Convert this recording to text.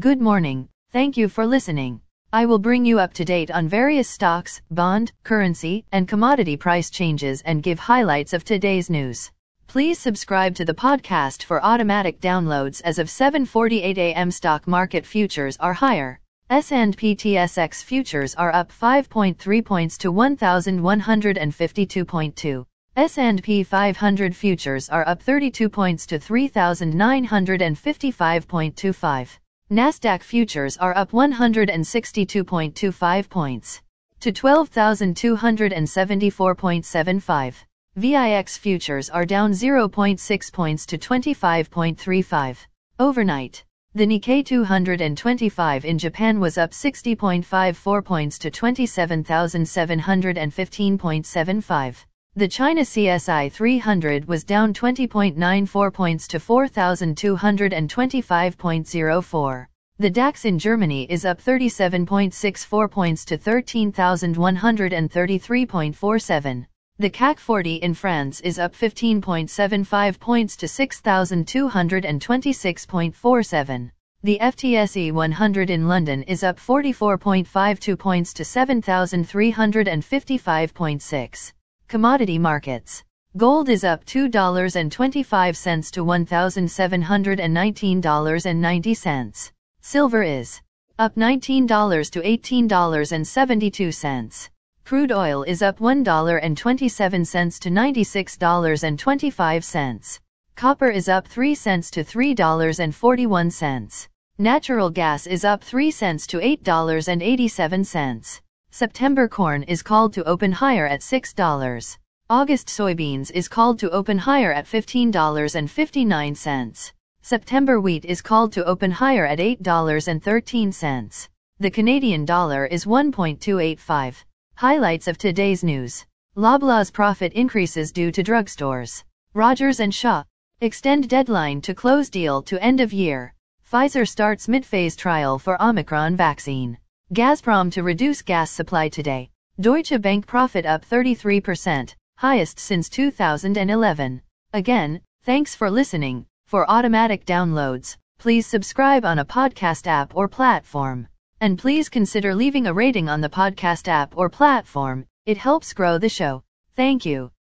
Good morning. Thank you for listening. I will bring you up to date on various stocks, bond, currency, and commodity price changes and give highlights of today's news. Please subscribe to the podcast for automatic downloads as of 7:48 a.m. stock market futures are higher. S&P TSX futures are up 5.3 points to 1152.2. S&P 500 futures are up 32 points to 3955.25. Nasdaq futures are up 162.25 points to 12,274.75. VIX futures are down 0.6 points to 25.35. Overnight, the Nikkei 225 in Japan was up 60.54 points to 27,715.75. The China CSI 300 was down 20.94 points to 4,225.04. The DAX in Germany is up 37.64 points to 13,133.47. The CAC 40 in France is up 15.75 points to 6,226.47. The FTSE 100 in London is up 44.52 points to 7,355.6. Commodity markets. Gold is up $2.25 to $1,719.90. Silver is up $19 to $18.72. Crude oil is up $1.27 to $96.25. Copper is up 3 cents to $3.41. Natural gas is up 3 cents to $8.87. September corn is called to open higher at $6. August soybeans is called to open higher at $15.59. September wheat is called to open higher at $8.13. The Canadian dollar is 1.285. Highlights of today's news. Loblaw's profit increases due to drugstores. Rogers and Shaw extend deadline to close deal to end of year. Pfizer starts mid-phase trial for Omicron vaccine. Gazprom to reduce gas supply today. Deutsche Bank profit up 33%, highest since 2011. Again, thanks for listening. For automatic downloads, please subscribe on a podcast app or platform. And please consider leaving a rating on the podcast app or platform. It helps grow the show. Thank you.